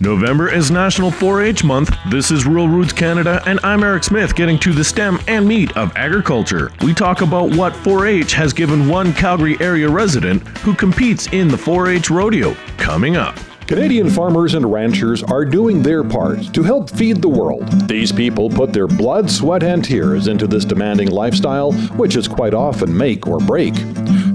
November is National 4 H Month. This is Rural Roots Canada, and I'm Eric Smith getting to the stem and meat of agriculture. We talk about what 4 H has given one Calgary area resident who competes in the 4 H rodeo. Coming up. Canadian farmers and ranchers are doing their part to help feed the world. These people put their blood, sweat, and tears into this demanding lifestyle, which is quite often make or break.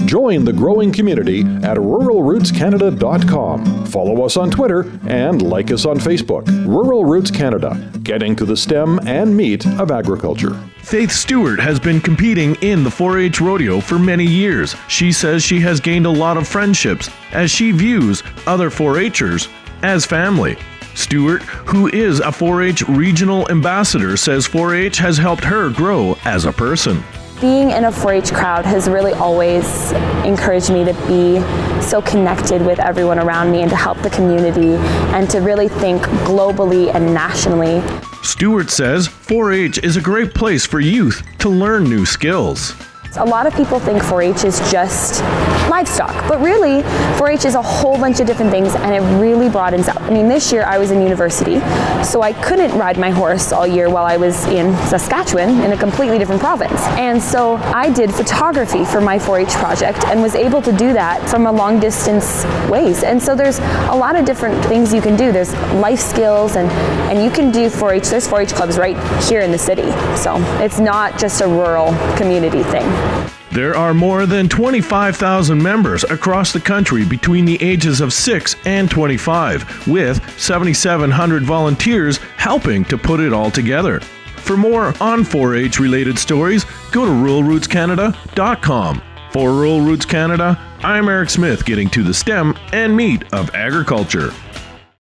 Join the growing community at ruralrootscanada.com. Follow us on Twitter and like us on Facebook. Rural Roots Canada, getting to the stem and meat of agriculture. Faith Stewart has been competing in the 4 H rodeo for many years. She says she has gained a lot of friendships as she views other 4 Hers as family. Stewart, who is a 4 H regional ambassador, says 4 H has helped her grow as a person. Being in a 4 H crowd has really always encouraged me to be so connected with everyone around me and to help the community and to really think globally and nationally. Stewart says 4 H is a great place for youth to learn new skills. A lot of people think 4-H is just livestock, but really 4-H is a whole bunch of different things and it really broadens out. I mean, this year I was in university, so I couldn't ride my horse all year while I was in Saskatchewan in a completely different province. And so I did photography for my 4-H project and was able to do that from a long distance ways. And so there's a lot of different things you can do. There's life skills and, and you can do 4-H. There's 4-H clubs right here in the city. So it's not just a rural community thing. There are more than 25,000 members across the country between the ages of 6 and 25, with 7,700 volunteers helping to put it all together. For more on 4 H related stories, go to ruralrootscanada.com. For Rural Roots Canada, I'm Eric Smith getting to the stem and meat of agriculture.